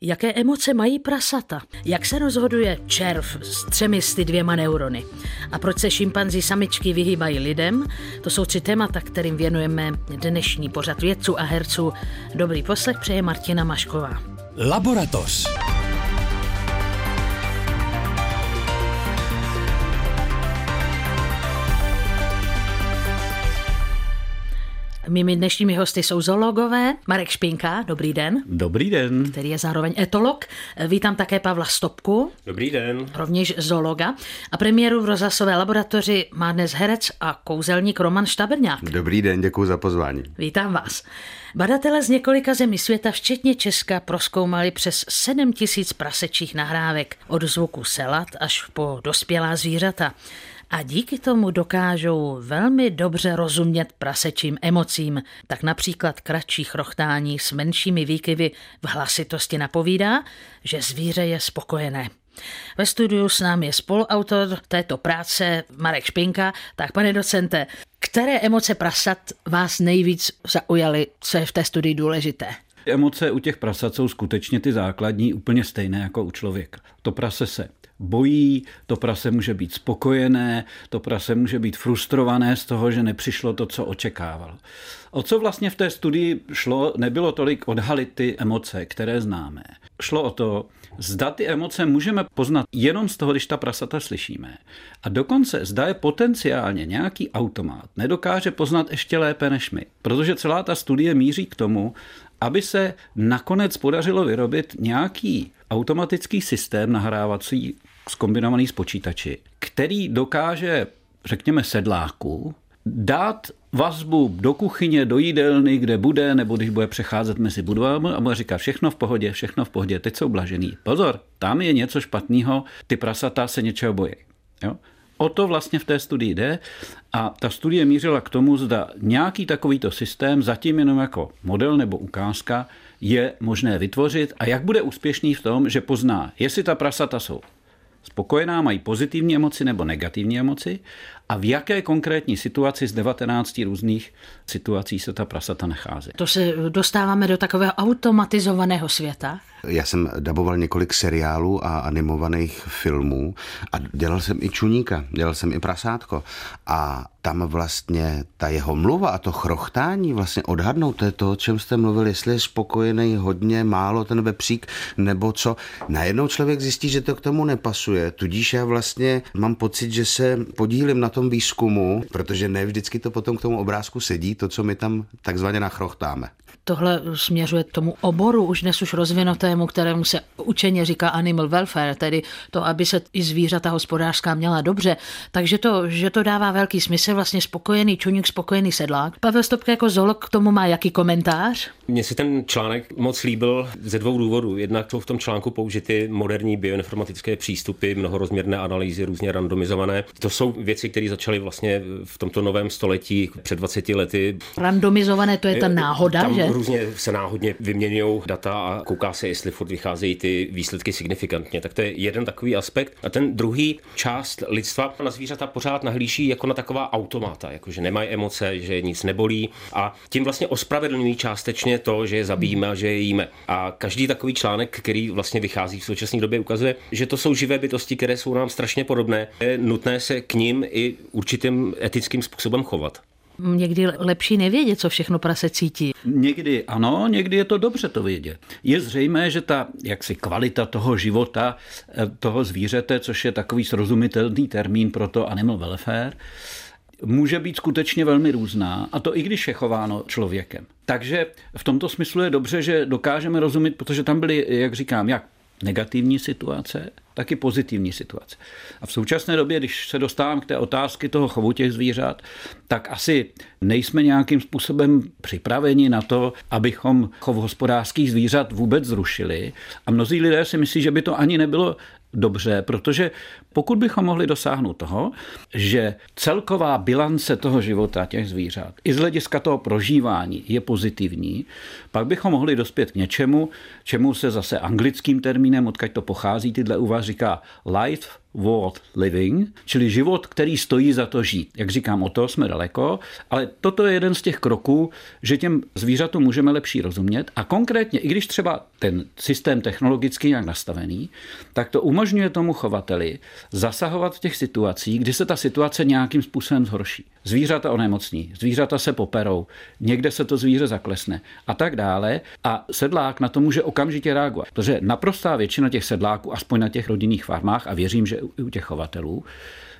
Jaké emoce mají prasata? Jak se rozhoduje červ s třemi sty dvěma neurony? A proč se šimpanzi samičky vyhýbají lidem? To jsou tři témata, kterým věnujeme dnešní pořad vědců a herců. Dobrý poslech přeje Martina Mašková. Laboratoř. Mými dnešními hosty jsou zoologové. Marek Špinka, dobrý den. Dobrý den. Který je zároveň etolog. Vítám také Pavla Stopku. Dobrý den. Rovněž zoologa. A premiéru v rozhlasové laboratoři má dnes herec a kouzelník Roman Štabrňák. Dobrý den, děkuji za pozvání. Vítám vás. Badatelé z několika zemí světa, včetně Česka, proskoumali přes 7 tisíc prasečích nahrávek od zvuku selat až po dospělá zvířata a díky tomu dokážou velmi dobře rozumět prasečím emocím. Tak například kratší chrochtání s menšími výkyvy v hlasitosti napovídá, že zvíře je spokojené. Ve studiu s námi je spoluautor této práce Marek Špinka. Tak pane docente, které emoce prasat vás nejvíc zaujaly, co je v té studii důležité? Emoce u těch prasat jsou skutečně ty základní, úplně stejné jako u člověka. To prase se bojí, to prase může být spokojené, to prase může být frustrované z toho, že nepřišlo to, co očekával. O co vlastně v té studii šlo, nebylo tolik odhalit ty emoce, které známe. Šlo o to, zda ty emoce můžeme poznat jenom z toho, když ta prasata slyšíme. A dokonce zda je potenciálně nějaký automat nedokáže poznat ještě lépe než my. Protože celá ta studie míří k tomu, aby se nakonec podařilo vyrobit nějaký automatický systém nahrávací skombinovaný s počítači, který dokáže, řekněme, sedláku dát vazbu do kuchyně, do jídelny, kde bude, nebo když bude přecházet mezi budovami a bude říkat všechno v pohodě, všechno v pohodě, teď jsou blažený. Pozor, tam je něco špatného, ty prasata se něčeho bojí. Jo? O to vlastně v té studii jde a ta studie mířila k tomu, zda nějaký takovýto systém, zatím jenom jako model nebo ukázka, je možné vytvořit a jak bude úspěšný v tom, že pozná, jestli ta prasata jsou spokojená, mají pozitivní emoci nebo negativní emoci a v jaké konkrétní situaci z 19 různých situací se ta prasata nachází. To se dostáváme do takového automatizovaného světa. Já jsem daboval několik seriálů a animovaných filmů a dělal jsem i čuníka, dělal jsem i prasátko a tam vlastně ta jeho mluva a to chrochtání vlastně odhadnout, to je to, o čem jste mluvil, jestli je spokojený hodně, málo ten vepřík, nebo co. Najednou člověk zjistí, že to k tomu nepasuje, tudíž já vlastně mám pocit, že se podílím na tom výzkumu, protože ne vždycky to potom k tomu obrázku sedí, to, co my tam takzvaně nachrochtáme. Tohle směřuje k tomu oboru, už dnes už rozvinutému, kterému se učeně říká animal welfare, tedy to, aby se i zvířata hospodářská měla dobře. Takže to, že to dává velký smysl, vlastně spokojený čuník, spokojený sedlák. Pavel Stopka jako zoolog k tomu má jaký komentář? Mně se ten článek moc líbil ze dvou důvodů. Jednak jsou v tom článku použity moderní bioinformatické přístupy, mnohorozměrné analýzy, různě randomizované. To jsou věci, které začaly vlastně v tomto novém století před 20 lety. Randomizované, to je ta náhoda, Tam že? Různě se náhodně vyměňují data a kouká se, jestli furt vycházejí ty výsledky signifikantně. Tak to je jeden takový aspekt. A ten druhý část lidstva na zvířata pořád nahlíží jako na taková automata, jako že nemají emoce, že nic nebolí a tím vlastně ospravedlňují částečně to, že je zabijíme a že je jíme. A každý takový článek, který vlastně vychází v současné době, ukazuje, že to jsou živé bytosti, které jsou nám strašně podobné. Je nutné se k ním i určitým etickým způsobem chovat. Někdy lepší nevědět, co všechno prase cítí. Někdy ano, někdy je to dobře to vědět. Je zřejmé, že ta jaksi kvalita toho života, eh, toho zvířete, což je takový srozumitelný termín pro to animal welfare, může být skutečně velmi různá, a to i když je chováno člověkem. Takže v tomto smyslu je dobře, že dokážeme rozumět, protože tam byly, jak říkám, jak negativní situace, tak i pozitivní situace. A v současné době, když se dostávám k té otázky toho chovu těch zvířat, tak asi nejsme nějakým způsobem připraveni na to, abychom chov hospodářských zvířat vůbec zrušili. A mnozí lidé si myslí, že by to ani nebylo dobře, protože pokud bychom mohli dosáhnout toho, že celková bilance toho života těch zvířat i z hlediska toho prožívání je pozitivní, pak bychom mohli dospět k něčemu, čemu se zase anglickým termínem, odkud to pochází, tyhle úvah říká life worth living, čili život, který stojí za to žít. Jak říkám, o to jsme daleko, ale toto je jeden z těch kroků, že těm zvířatům můžeme lepší rozumět a konkrétně, i když třeba ten systém technologicky nějak nastavený, tak to umožňuje tomu chovateli zasahovat v těch situacích, kdy se ta situace nějakým způsobem zhorší. Zvířata onemocní, zvířata se poperou, někde se to zvíře zaklesne a tak dále. A sedlák na to může okamžitě reagovat. Protože naprostá většina těch sedláků, aspoň na těch rodinných farmách, a věřím, že i u těch chovatelů,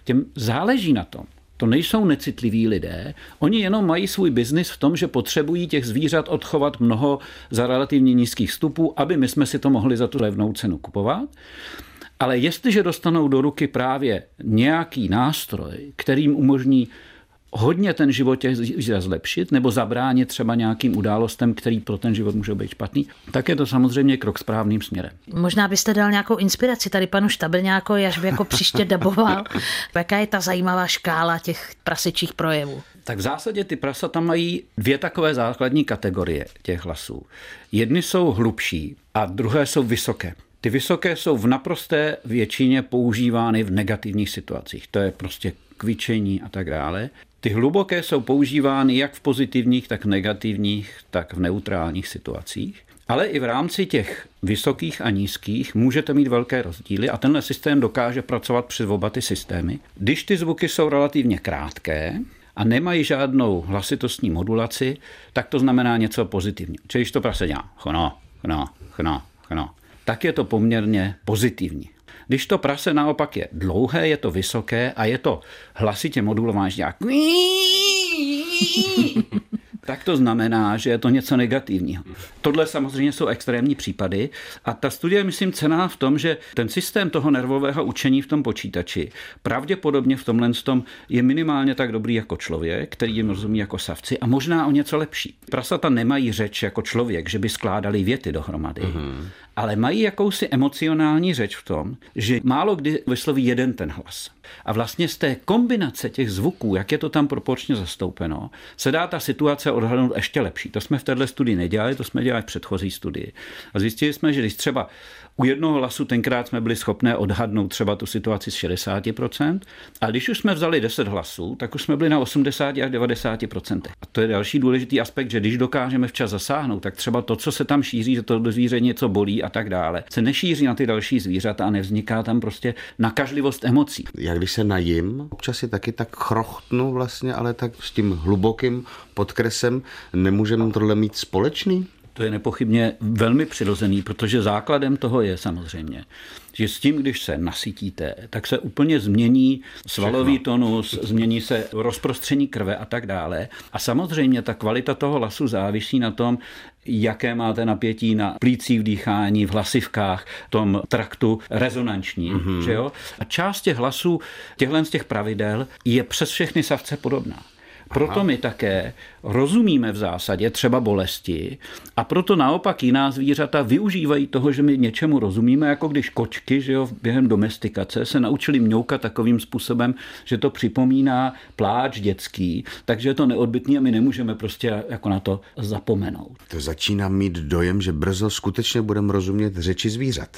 těm záleží na tom, to nejsou necitliví lidé, oni jenom mají svůj biznis v tom, že potřebují těch zvířat odchovat mnoho za relativně nízkých vstupů, aby my jsme si to mohli za tu levnou cenu kupovat. Ale jestliže dostanou do ruky právě nějaký nástroj, kterým umožní hodně ten život zlepšit nebo zabránit třeba nějakým událostem, který pro ten život může být špatný, tak je to samozřejmě krok správným směrem. Možná byste dal nějakou inspiraci tady panu Štabelňáko, až by jako příště daboval. Jaká je ta zajímavá škála těch prasečích projevů? Tak v zásadě ty prasata mají dvě takové základní kategorie těch hlasů. Jedny jsou hlubší a druhé jsou vysoké. Ty vysoké jsou v naprosté většině používány v negativních situacích. To je prostě kvičení a tak dále. Ty hluboké jsou používány jak v pozitivních, tak v negativních, tak v neutrálních situacích. Ale i v rámci těch vysokých a nízkých můžete mít velké rozdíly a tenhle systém dokáže pracovat přes oba ty systémy. Když ty zvuky jsou relativně krátké a nemají žádnou hlasitostní modulaci, tak to znamená něco pozitivního. Čili to prase dělá chno, chno, chno, chno, tak je to poměrně pozitivní. Když to prase naopak je dlouhé, je to vysoké a je to hlasitě modulované, že tak to znamená, že je to něco negativního. Tohle samozřejmě jsou extrémní případy a ta studie, myslím, cená v tom, že ten systém toho nervového učení v tom počítači pravděpodobně v tomhle tom je minimálně tak dobrý jako člověk, který jim rozumí jako savci a možná o něco lepší. Prasata nemají řeč jako člověk, že by skládali věty dohromady, mm-hmm. Ale mají jakousi emocionální řeč v tom, že málo kdy vysloví jeden ten hlas. A vlastně z té kombinace těch zvuků, jak je to tam proporčně zastoupeno, se dá ta situace odhadnout ještě lepší. To jsme v této studii nedělali, to jsme dělali v předchozí studii. A zjistili jsme, že když třeba u jednoho hlasu tenkrát jsme byli schopné odhadnout třeba tu situaci z 60%, a když už jsme vzali 10 hlasů, tak už jsme byli na 80 až 90%. A to je další důležitý aspekt, že když dokážeme včas zasáhnout, tak třeba to, co se tam šíří, že to do zvíře něco bolí a tak dále, se nešíří na ty další zvířata a nevzniká tam prostě nakažlivost emocí. Já když se najím, občas si taky tak chrochtnu vlastně, ale tak s tím hlubokým podkresem nemůžeme tohle mít společný? To je nepochybně velmi přirozený, protože základem toho je samozřejmě, že s tím, když se nasytíte, tak se úplně změní svalový tonus, změní se rozprostření krve a tak dále. A samozřejmě ta kvalita toho hlasu závisí na tom, jaké máte napětí na plících v dýchání, v hlasivkách, tom traktu rezonanční. Mm-hmm. Že jo? A část těch hlasů, těchhle z těch pravidel je přes všechny savce podobná. Proto Aha. my také rozumíme v zásadě třeba bolesti a proto naopak jiná zvířata využívají toho, že my něčemu rozumíme, jako když kočky že jo, během domestikace se naučili mňoukat takovým způsobem, že to připomíná pláč dětský, takže je to neodbitný a my nemůžeme prostě jako na to zapomenout. To začíná mít dojem, že brzo skutečně budeme rozumět řeči zvířat.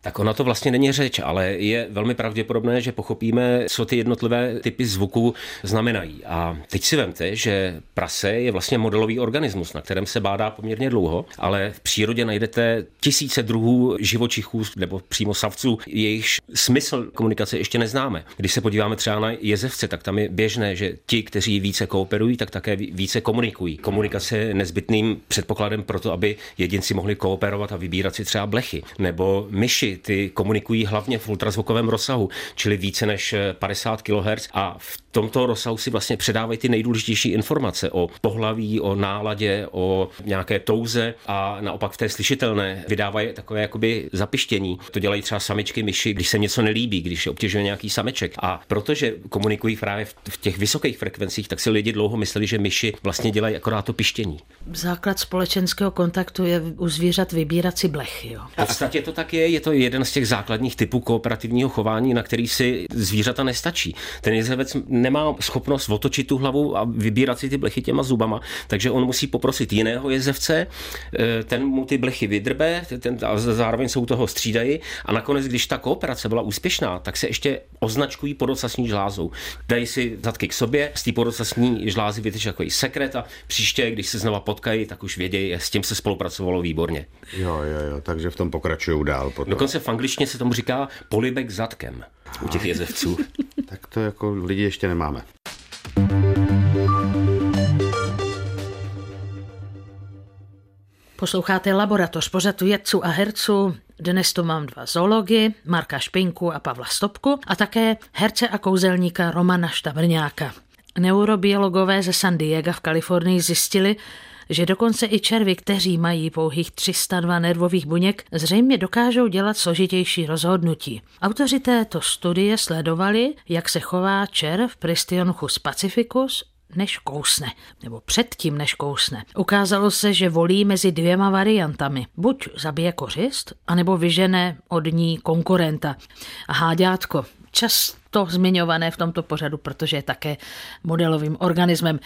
Tak ona to vlastně není řeč, ale je velmi pravděpodobné, že pochopíme, co ty jednotlivé typy zvuků znamenají. A teď si vemte, že prase je vlastně modelový organismus, na kterém se bádá poměrně dlouho, ale v přírodě najdete tisíce druhů živočichů nebo přímo savců, jejichž smysl komunikace ještě neznáme. Když se podíváme třeba na jezevce, tak tam je běžné, že ti, kteří více kooperují, tak také více komunikují. Komunikace je nezbytným předpokladem pro to, aby jedinci mohli kooperovat a vybírat si třeba blechy. Nebo myši ty komunikují hlavně v ultrazvukovém rozsahu, čili více než 50 kHz a v tomto rozsahu si vlastně předávají ty nejdůležitější informace o pohlaví, o náladě, o nějaké touze a naopak v té slyšitelné vydávají takové jakoby zapištění. To dělají třeba samičky myši, když se něco nelíbí, když je obtěžuje nějaký sameček. A protože komunikují právě v těch vysokých frekvencích, tak si lidi dlouho mysleli, že myši vlastně dělají akorát to pištění. Základ společenského kontaktu je u zvířat vybírat si blechy. Jo. V podstatě to tak je, je to jeden z těch základních typů kooperativního chování, na který si zvířata nestačí. Ten jezevec nemá schopnost otočit tu hlavu a vybírat si ty blechy těma zubama, takže on musí poprosit jiného jezevce, eh, ten mu ty blechy vydrbe, ten, a zároveň jsou toho střídají a nakonec, když ta kooperace byla úspěšná, tak se ještě označkují podocasní žlázou. Dají si zadky k sobě, z té podocasní žlázy vyteče takový sekret a příště, když se znova potkají, tak už vědějí, s tím se spolupracovalo výborně. Jo, jo, jo, takže v tom pokračují dál. Potom. Dokonce v angličtině se tomu říká polibek zadkem u těch jezevců. tak to jako lidi ještě nemáme. Posloucháte Laboratoř pořadu vědců a herců. Dnes tu mám dva zoology, Marka Špinku a Pavla Stopku a také herce a kouzelníka Romana Štabrňáka. Neurobiologové ze San Diego v Kalifornii zjistili, že dokonce i červy, kteří mají pouhých 302 nervových buněk, zřejmě dokážou dělat složitější rozhodnutí. Autoři této studie sledovali, jak se chová červ Pristionuchus pacificus než kousne, nebo předtím než kousne. Ukázalo se, že volí mezi dvěma variantami. Buď zabije kořist, anebo vyžene od ní konkurenta. A háďátko, často zmiňované v tomto pořadu, protože je také modelovým organismem.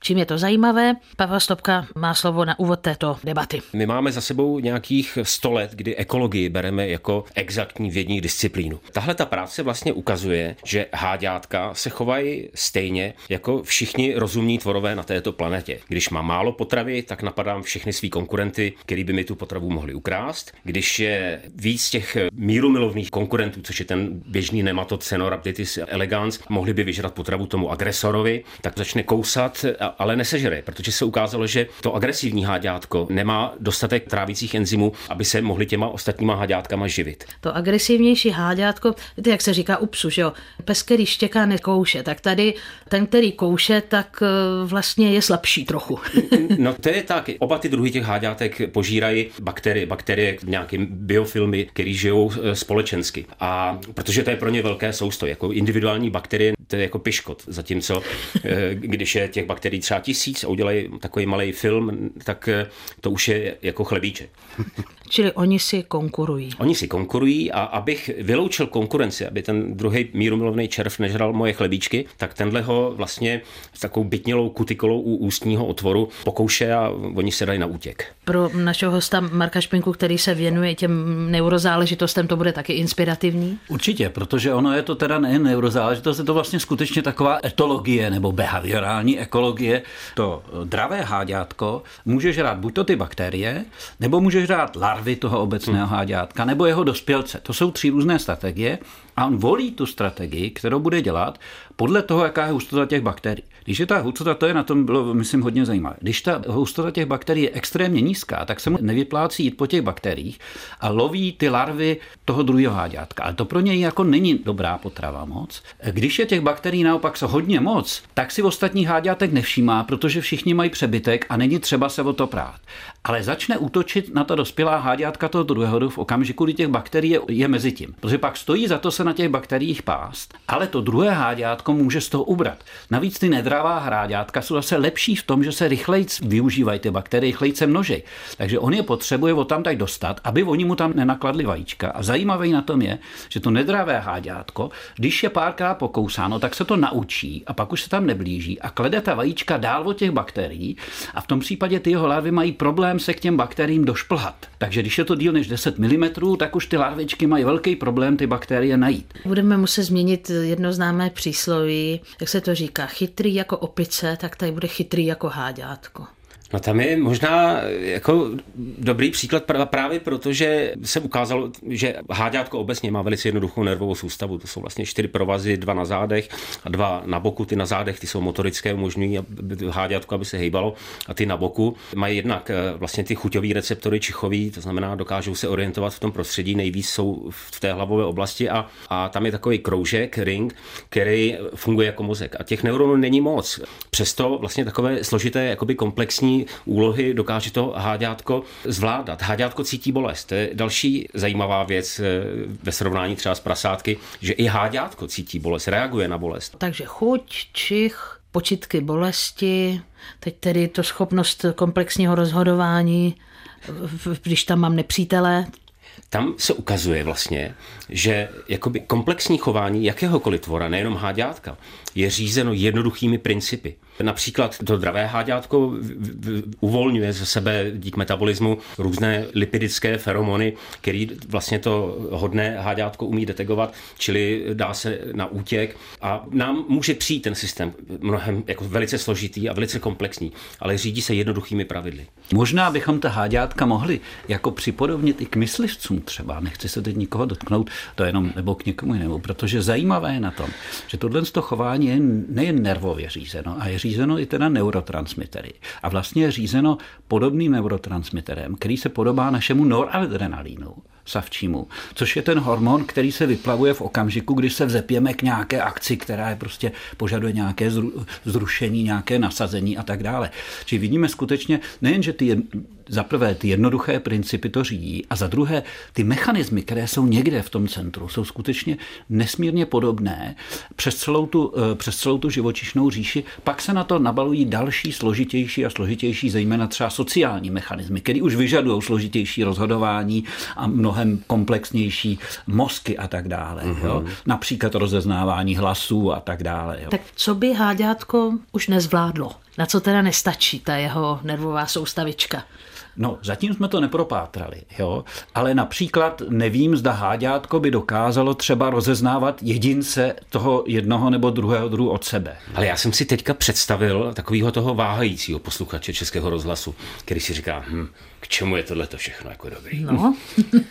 Čím je to zajímavé? Pavel Stopka má slovo na úvod této debaty. My máme za sebou nějakých 100 let, kdy ekologii bereme jako exaktní vědní disciplínu. Tahle ta práce vlastně ukazuje, že háďátka se chovají stejně jako všichni rozumní tvorové na této planetě. Když má málo potravy, tak napadám všechny svý konkurenty, který by mi tu potravu mohli ukrást. Když je víc těch mírumilovných konkurentů, což je ten běžný nematod Cenorhabditis elegans, mohli by vyžrat potravu tomu agresorovi, tak začne kousat ale nesežere, protože se ukázalo, že to agresivní háďátko nemá dostatek trávicích enzymů, aby se mohli těma ostatníma háďátkama živit. To agresivnější háďátko, jak se říká u psu, že jo, pes, který štěká, nekouše, tak tady ten, který kouše, tak e, vlastně je slabší trochu. no to je tak. Oba ty druhy těch háďátek požírají bakterie, bakterie nějakým biofilmy, které žijou e, společensky. A protože to je pro ně velké sousto, jako individuální bakterie, to je jako piškot, zatímco e, když je těch bakterií který třeba tisíc a udělají takový malý film, tak eh, to už je jako chlebíček. Čili oni si konkurují. Oni si konkurují a abych vyloučil konkurenci, aby ten druhý mírumilovný červ nežral moje chlebíčky, tak tenhle ho vlastně s takovou bytnělou kutikolou u ústního otvoru pokouše a oni se dají na útěk. Pro našeho hosta Marka Špinku, který se věnuje těm neurozáležitostem, to bude taky inspirativní? Určitě, protože ono je to teda nejen neurozáležitost, je to vlastně skutečně taková etologie nebo behaviorální ekologie. To dravé háďátko může žrát buď to ty bakterie, nebo může žrát larvy toho obecného háďátka, nebo jeho dospělce. To jsou tři různé strategie a on volí tu strategii, kterou bude dělat podle toho, jaká je hustota těch bakterií. Když je ta hustota, to je na tom bylo, myslím, hodně zajímavé. Když ta hustota těch bakterií je extrémně nízká, tak se mu nevyplácí jít po těch bakteriích a loví ty larvy toho druhého háďátka. Ale to pro něj jako není dobrá potrava moc. Když je těch bakterií naopak se hodně moc, tak si ostatní háďátek nevšímá, protože všichni mají přebytek a není třeba se o to prát. Ale začne útočit na ta dospělá háďátka toho druhého v okamžiku, kdy těch bakterií je, je mezi tím. Protože pak stojí za to se na těch bakteriích pást, ale to druhé háďátko může z toho ubrat. Navíc ty nedravá hráďátka jsou zase lepší v tom, že se rychleji využívají ty bakterie, rychleji se množí. Takže on je potřebuje o tam tak dostat, aby oni mu tam nenakladli vajíčka. A zajímavé na tom je, že to nedravé háďátko, když je párkrát pokousáno, tak se to naučí a pak už se tam neblíží a klede ta vajíčka dál od těch bakterií a v tom případě ty jeho larvy mají problém se k těm bakteriím došplhat. Takže když je to díl než 10 mm, tak už ty larvičky mají velký problém ty bakterie najít. Budeme muset změnit jedno známé přísloví, jak se to říká, chytrý jako opice, tak tady bude chytrý jako háďátko. No tam je možná jako dobrý příklad právě proto, že se ukázalo, že háďátko obecně má velice jednoduchou nervovou soustavu. To jsou vlastně čtyři provazy, dva na zádech a dva na boku. Ty na zádech ty jsou motorické, umožňují háďátko, aby se hýbalo a ty na boku mají jednak eh, vlastně ty chuťové receptory čichový, to znamená dokážou se orientovat v tom prostředí, nejvíc jsou v té hlavové oblasti a, a tam je takový kroužek, ring, který funguje jako mozek. A těch neuronů není moc. Přesto vlastně takové složité, jakoby komplexní úlohy dokáže to háďátko zvládat. Háďátko cítí bolest. To je další zajímavá věc eh, ve srovnání třeba s prasátky, že i háďátko cítí bolest, reaguje na bolest. Takže chuť, čich, počitky bolesti, teď tedy to schopnost komplexního rozhodování, když tam mám nepřítele, Tam se ukazuje vlastně, že jakoby komplexní chování jakéhokoliv tvora, nejenom háďátka, je řízeno jednoduchými principy. Například to zdravé háďátko uvolňuje ze sebe dík metabolismu různé lipidické feromony, který vlastně to hodné háďátko umí detegovat, čili dá se na útěk a nám může přijít ten systém mnohem jako velice složitý a velice komplexní, ale řídí se jednoduchými pravidly. Možná bychom ta háďátka mohli jako připodobnit i k myslivcům třeba, nechci se teď nikoho dotknout, to jenom nebo k někomu jinému, protože zajímavé je na tom, že tohle chování je nejen nervově řízeno, a je řízeno i teda neurotransmitery. A vlastně je řízeno podobným neurotransmiterem, který se podobá našemu noradrenalínu savčímu, což je ten hormon, který se vyplavuje v okamžiku, kdy se vzepěme k nějaké akci, která je prostě požaduje nějaké zrušení, nějaké nasazení a tak dále. Čili vidíme skutečně nejen, že ty za prvé ty jednoduché principy to řídí a za druhé ty mechanismy, které jsou někde v tom centru, jsou skutečně nesmírně podobné přes celou tu, eh, přes celou tu živočišnou říši. Pak se na to nabalují další složitější a složitější, zejména třeba sociální mechanismy, které už vyžadují složitější rozhodování a mnohem komplexnější mozky a tak dále. Mm-hmm. Jo? Například rozeznávání hlasů a tak dále. Jo? Tak co by háďátko už nezvládlo? Na co teda nestačí ta jeho nervová soustavička? No, zatím jsme to nepropátrali, jo? ale například nevím, zda háďátko by dokázalo třeba rozeznávat jedince toho jednoho nebo druhého druhu od sebe. Ale já jsem si teďka představil takového toho váhajícího posluchače Českého rozhlasu, který si říká, hm, k čemu je tohle všechno jako dobrý. No.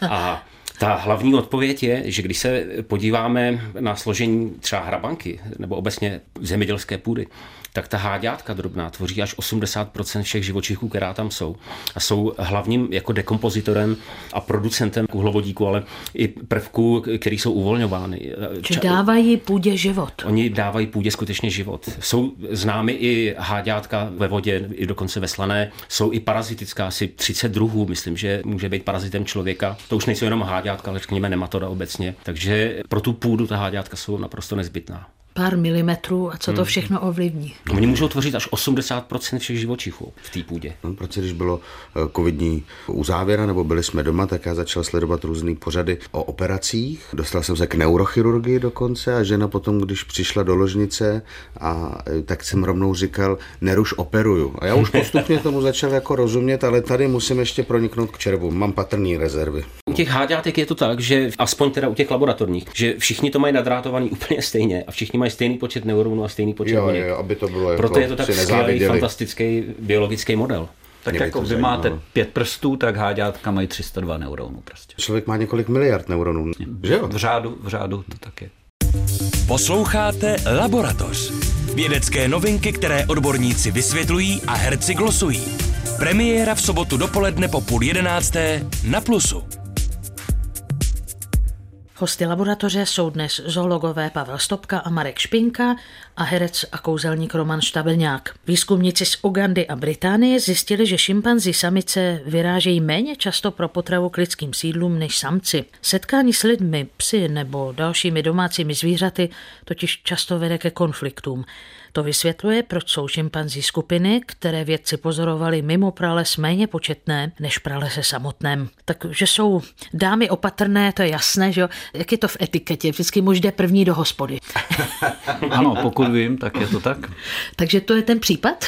A ta hlavní odpověď je, že když se podíváme na složení třeba hrabanky nebo obecně zemědělské půdy, tak ta háďátka drobná tvoří až 80% všech živočichů, která tam jsou. A jsou hlavním jako dekompozitorem a producentem uhlovodíku, ale i prvků, které jsou uvolňovány. Či dávají půdě život. Oni dávají půdě skutečně život. Jsou známy i háďátka ve vodě, i dokonce ve slané. Jsou i parazitická, asi 30 druhů, myslím, že může být parazitem člověka. To už nejsou jenom háďátka, ale řekněme nematoda obecně. Takže pro tu půdu ta háďátka jsou naprosto nezbytná pár milimetrů a co to hmm. všechno ovlivní. Oni můžou tvořit až 80% všech živočichů v té půdě. No, proč když bylo eh, covidní uzávěra nebo byli jsme doma, tak já začal sledovat různé pořady o operacích. Dostal jsem se k neurochirurgii dokonce a žena potom, když přišla do ložnice, a, eh, tak jsem rovnou říkal, neruš operuju. A já už postupně tomu začal jako rozumět, ale tady musím ještě proniknout k červu. Mám patrný rezervy. U těch háďátek je to tak, že aspoň teda u těch laboratorních, že všichni to mají nadrátovaný úplně stejně a všichni mají stejný počet neuronů a stejný počet jo, buněk. Jo, aby to bylo Proto jako je to tak skvělý, fantastický biologický model. Tak Mě jako vy zajímalo. máte pět prstů, tak háďátka mají 302 neuronů prostě. Člověk má několik miliard neuronů, že jo? V řádu, v řádu to tak je. Posloucháte Laboratoř. Vědecké novinky, které odborníci vysvětlují a herci glosují. Premiéra v sobotu dopoledne po půl jedenácté na Plusu. Hosty laboratoře jsou dnes zoologové Pavel Stopka a Marek Špinka a herec a kouzelník Roman Štabelňák. Výzkumníci z Ugandy a Británie zjistili, že šimpanzi samice vyrážejí méně často pro potravu k lidským sídlům než samci. Setkání s lidmi, psy nebo dalšími domácími zvířaty totiž často vede ke konfliktům. To vysvětluje, proč jsou šimpanzí skupiny, které vědci pozorovali mimo prales méně početné než pralese samotném. Takže jsou dámy opatrné, to je jasné, že jo? Jak je to v etiketě? Vždycky muž jde první do hospody. ano, pokud vím, tak je to tak. Takže to je ten případ?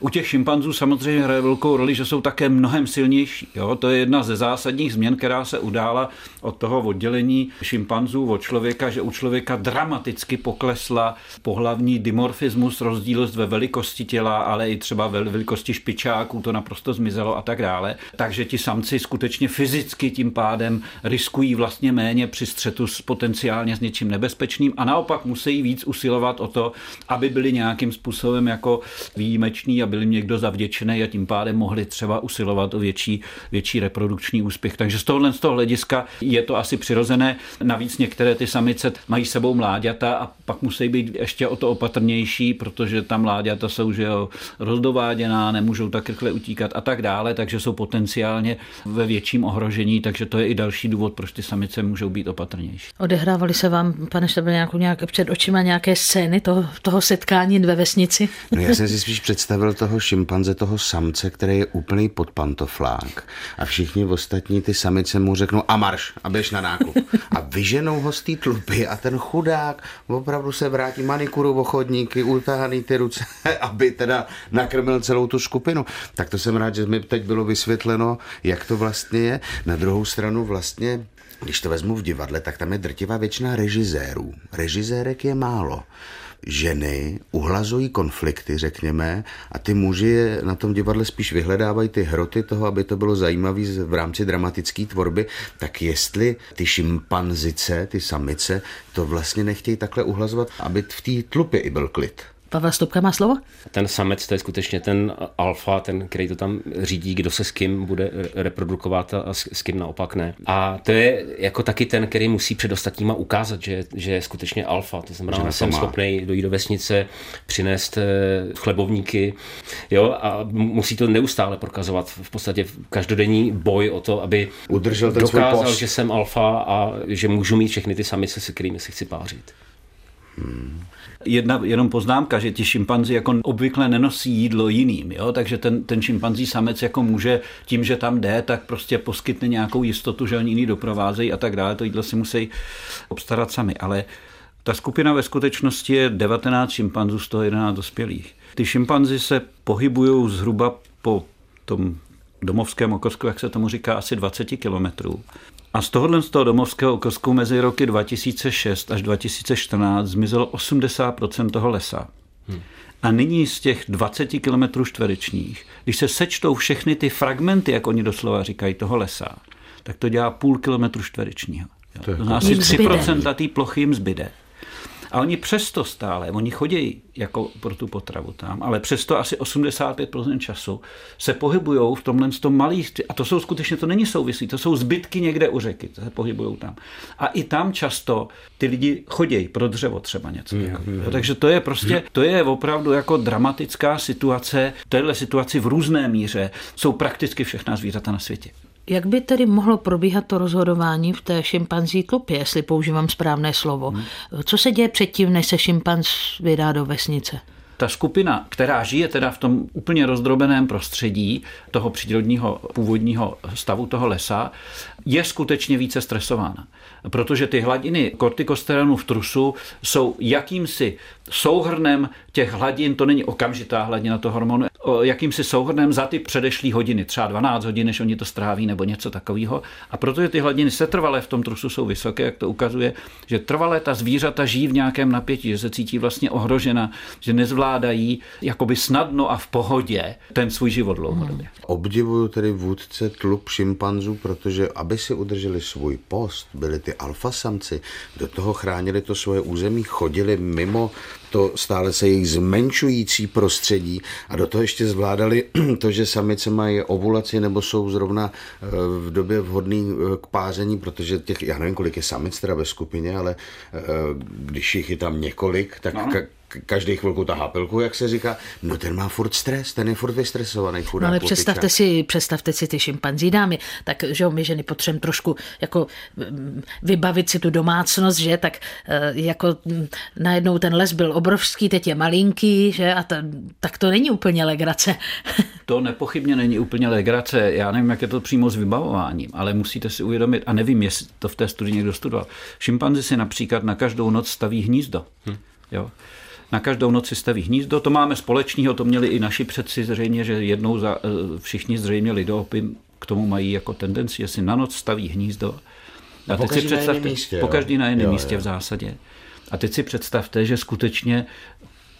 U těch šimpanzů samozřejmě hraje velkou roli, že jsou také mnohem silnější. Jo? To je jedna ze zásadních změn, která se udála od toho oddělení šimpanzů od člověka, že u člověka dramaticky poklesla pohlavní dimorfismus, rozdílost ve velikosti těla, ale i třeba ve velikosti špičáků, to naprosto zmizelo a tak dále. Takže ti samci skutečně fyzicky tím pádem riskují vlastně méně při střetu s potenciálně s něčím nebezpečným a naopak musí víc usilovat o to, aby byli nějakým způsobem jako výjimeční a byli někdo zavděčený a tím pádem mohli třeba usilovat o větší, větší reprodukční úspěch. Takže z tohohle z toho hlediska je to asi přirozené. Navíc některé ty samice mají sebou mláďata a pak musí být ještě o to opatrnější, protože tam mláďata jsou že jo, rozdováděná, nemůžou tak rychle utíkat a tak dále, takže jsou potenciálně ve větším ohrožení, takže to je i další důvod, proč ty samice můžou být opatrnější. Odehrávali se vám, pane Štabel, nějaké před očima nějaké scény toho, toho setkání ve vesnici? No já jsem si spíš představil toho šimpanze, toho samce, který je úplný podpantoflák a všichni ostatní ty samice mu řeknou a marš a běž na nákup. A vyženou ho z té tlupy a ten chudák opravdu se vrátí manikuru v chodníky, utahaný ty ruce, aby teda nakrmil celou tu skupinu. Tak to jsem rád, že mi teď bylo vysvětleno, jak to vlastně je. Na druhou stranu vlastně když to vezmu v divadle, tak tam je drtivá většina režisérů. Režisérek je málo ženy uhlazují konflikty, řekněme, a ty muži na tom divadle spíš vyhledávají ty hroty toho, aby to bylo zajímavé v rámci dramatické tvorby, tak jestli ty šimpanzice, ty samice, to vlastně nechtějí takhle uhlazovat, aby v té tlupě i byl klid. Pavel Stupka má slovo? Ten samec, to je skutečně ten alfa, ten, který to tam řídí, kdo se s kým bude reprodukovat a s kým naopak ne. A to je jako taky ten, který musí před ostatníma ukázat, že, že je skutečně alfa. To znamená, že jsem schopný dojít do vesnice, přinést eh, chlebovníky, jo, a musí to neustále prokazovat v podstatě každodenní boj o to, aby Udržel ten dokázal, že jsem alfa a že můžu mít všechny ty samice, se kterými se chci pářit. Hmm. Jedna jenom poznámka, že ti šimpanzi jako obvykle nenosí jídlo jiným, jo? takže ten, ten šimpanzí samec jako může tím, že tam jde, tak prostě poskytne nějakou jistotu, že oni jiný doprovázejí a tak dále, to jídlo si musí obstarat sami, ale ta skupina ve skutečnosti je 19 šimpanzů, 111 dospělých. Ty šimpanzi se pohybují zhruba po tom domovském okosku, jak se tomu říká, asi 20 kilometrů. A z tohohle z toho domovského okrsku mezi roky 2006 až 2014 zmizelo 80% toho lesa. Hmm. A nyní z těch 20 km čtverečních, když se sečtou všechny ty fragmenty, jak oni doslova říkají, toho lesa, tak to dělá půl kilometru čtverečního. To, to asi 3% té plochy jim zbyde. A oni přesto stále, oni chodí jako pro tu potravu tam, ale přesto asi 85% času se pohybují v tomhle tom malých, a to jsou skutečně, to není souvislí, to jsou zbytky někde u řeky, to se pohybují tam. A i tam často ty lidi chodí pro dřevo třeba něco. Mm, jako, mm, takže to je prostě, to je opravdu jako dramatická situace. Téhle situaci v různé míře jsou prakticky všechna zvířata na světě. Jak by tedy mohlo probíhat to rozhodování v té šimpanzí tlupě, jestli používám správné slovo? Hmm. Co se děje předtím, než se šimpanz vydá do vesnice? Ta skupina, která žije teda v tom úplně rozdrobeném prostředí toho přírodního původního stavu toho lesa, je skutečně více stresována. Protože ty hladiny kortikosteronu v trusu jsou jakýmsi souhrnem těch hladin, to není okamžitá hladina toho hormonu, jakýmsi souhrnem za ty předešlé hodiny, třeba 12 hodin, než oni to stráví nebo něco takového. A protože ty hladiny se trvalé v tom trusu jsou vysoké, jak to ukazuje, že trvalé ta zvířata žijí v nějakém napětí, že se cítí vlastně ohrožena, že nezvládají jakoby snadno a v pohodě ten svůj život dlouhodobě. Hmm. Obdivuju tedy vůdce tlup šimpanzů, protože aby si udrželi svůj post, byli ty alfasamci, do toho chránili to svoje území, chodili mimo to stále se jejich zmenšující prostředí a do toho ještě zvládali to, že samice mají ovulaci nebo jsou zrovna eh, v době vhodný eh, k páření, protože těch, já nevím, kolik je samic teda ve skupině, ale eh, když jich je tam několik, tak no každý chvilku tahá pilku, jak se říká, no ten má furt stres, ten je furt vystresovaný, chudák. No ale představte si, představte si ty šimpanzí dámy, tak že jo, my ženy potřebujeme trošku jako mm, vybavit si tu domácnost, že, tak eh, jako mm, najednou ten les byl obrovský, teď je malinký, že, a to, tak to není úplně legrace. To nepochybně není úplně legrace, já nevím, jak je to přímo s vybavováním, ale musíte si uvědomit, a nevím, jestli to v té studii někdo studoval, šimpanzi si například na každou noc staví hnízdo. Hm. Jo na každou noc si staví hnízdo. To máme společného, to měli i naši předci zřejmě, že jednou za, eh, všichni zřejmě lidopy k tomu mají jako tendenci, že si na noc staví hnízdo. A, a teď si představte, místě, po každý na jiném místě jo. v zásadě. A teď si představte, že skutečně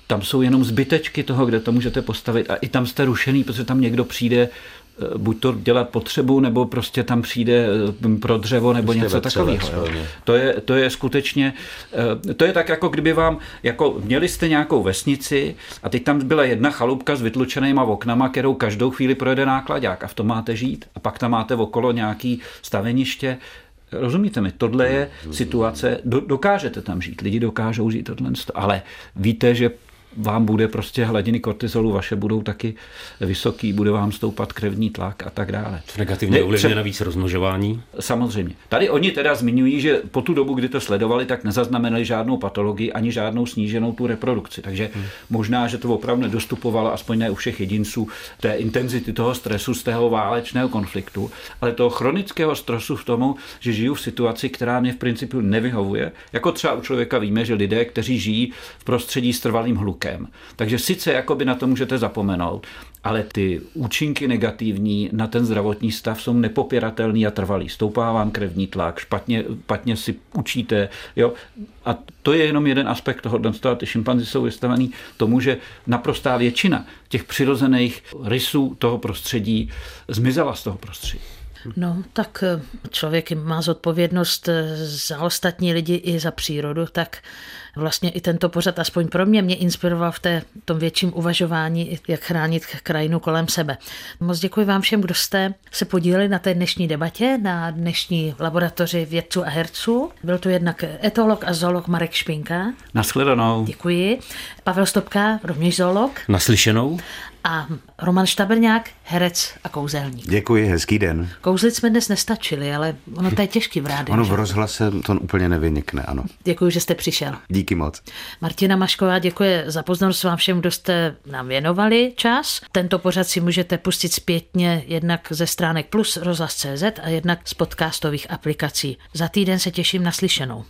tam jsou jenom zbytečky toho, kde to můžete postavit a i tam jste rušený, protože tam někdo přijde buď to dělat potřebu, nebo prostě tam přijde eh, pro dřevo, nebo prostě něco takového. To je, to je skutečně, eh, to je tak, jako kdyby vám, jako měli jste nějakou vesnici a teď tam byla jedna chalupka s vytlučenýma oknama, kterou každou chvíli projede nákladák a v tom máte žít. A pak tam máte okolo nějaký staveniště, Rozumíte mi, tohle je situace, do, dokážete tam žít, lidi dokážou žít tohle, ale víte, že vám bude prostě hladiny kortizolu vaše budou taky vysoký, bude vám stoupat krevní tlak a tak dále. To negativně ovlivňuje navíc rozmnožování? Samozřejmě. Tady oni teda zmiňují, že po tu dobu, kdy to sledovali, tak nezaznamenali žádnou patologii ani žádnou sníženou tu reprodukci. Takže hmm. možná, že to opravdu nedostupovalo, aspoň ne u všech jedinců, té intenzity toho stresu z toho válečného konfliktu, ale toho chronického stresu v tomu, že žiju v situaci, která mě v principu nevyhovuje. Jako třeba u člověka víme, že lidé, kteří žijí v prostředí s trvalým hlukem, takže sice jakoby na to můžete zapomenout, ale ty účinky negativní na ten zdravotní stav jsou nepopiratelný a trvalý. Stoupá vám krevní tlak, špatně, špatně si učíte. Jo? A to je jenom jeden aspekt toho. Ty šimpanzi jsou vystavený tomu, že naprostá většina těch přirozených rysů toho prostředí zmizela z toho prostředí. No, tak eh, člověk má zodpovědnost eh, za ostatní lidi i za přírodu, tak vlastně i tento pořad, aspoň pro mě, mě inspiroval v té, tom větším uvažování, jak chránit krajinu kolem sebe. Moc děkuji vám všem, kdo jste se podíleli na té dnešní debatě, na dnešní laboratoři vědců a herců. Byl tu jednak etolog a zoolog Marek Špinka. Naschledanou. Děkuji. Pavel Stopka, rovněž zoolog. Naslyšenou a Roman Štabrňák, herec a kouzelník. Děkuji, hezký den. Kouzlit jsme dnes nestačili, ale ono to je těžký v rádiu. Ono v rozhlase to úplně nevynikne, ano. Děkuji, že jste přišel. Díky moc. Martina Mašková děkuje za pozornost vám všem, kdo jste nám věnovali čas. Tento pořad si můžete pustit zpětně jednak ze stránek plus rozhlas.cz a jednak z podcastových aplikací. Za týden se těším na slyšenou.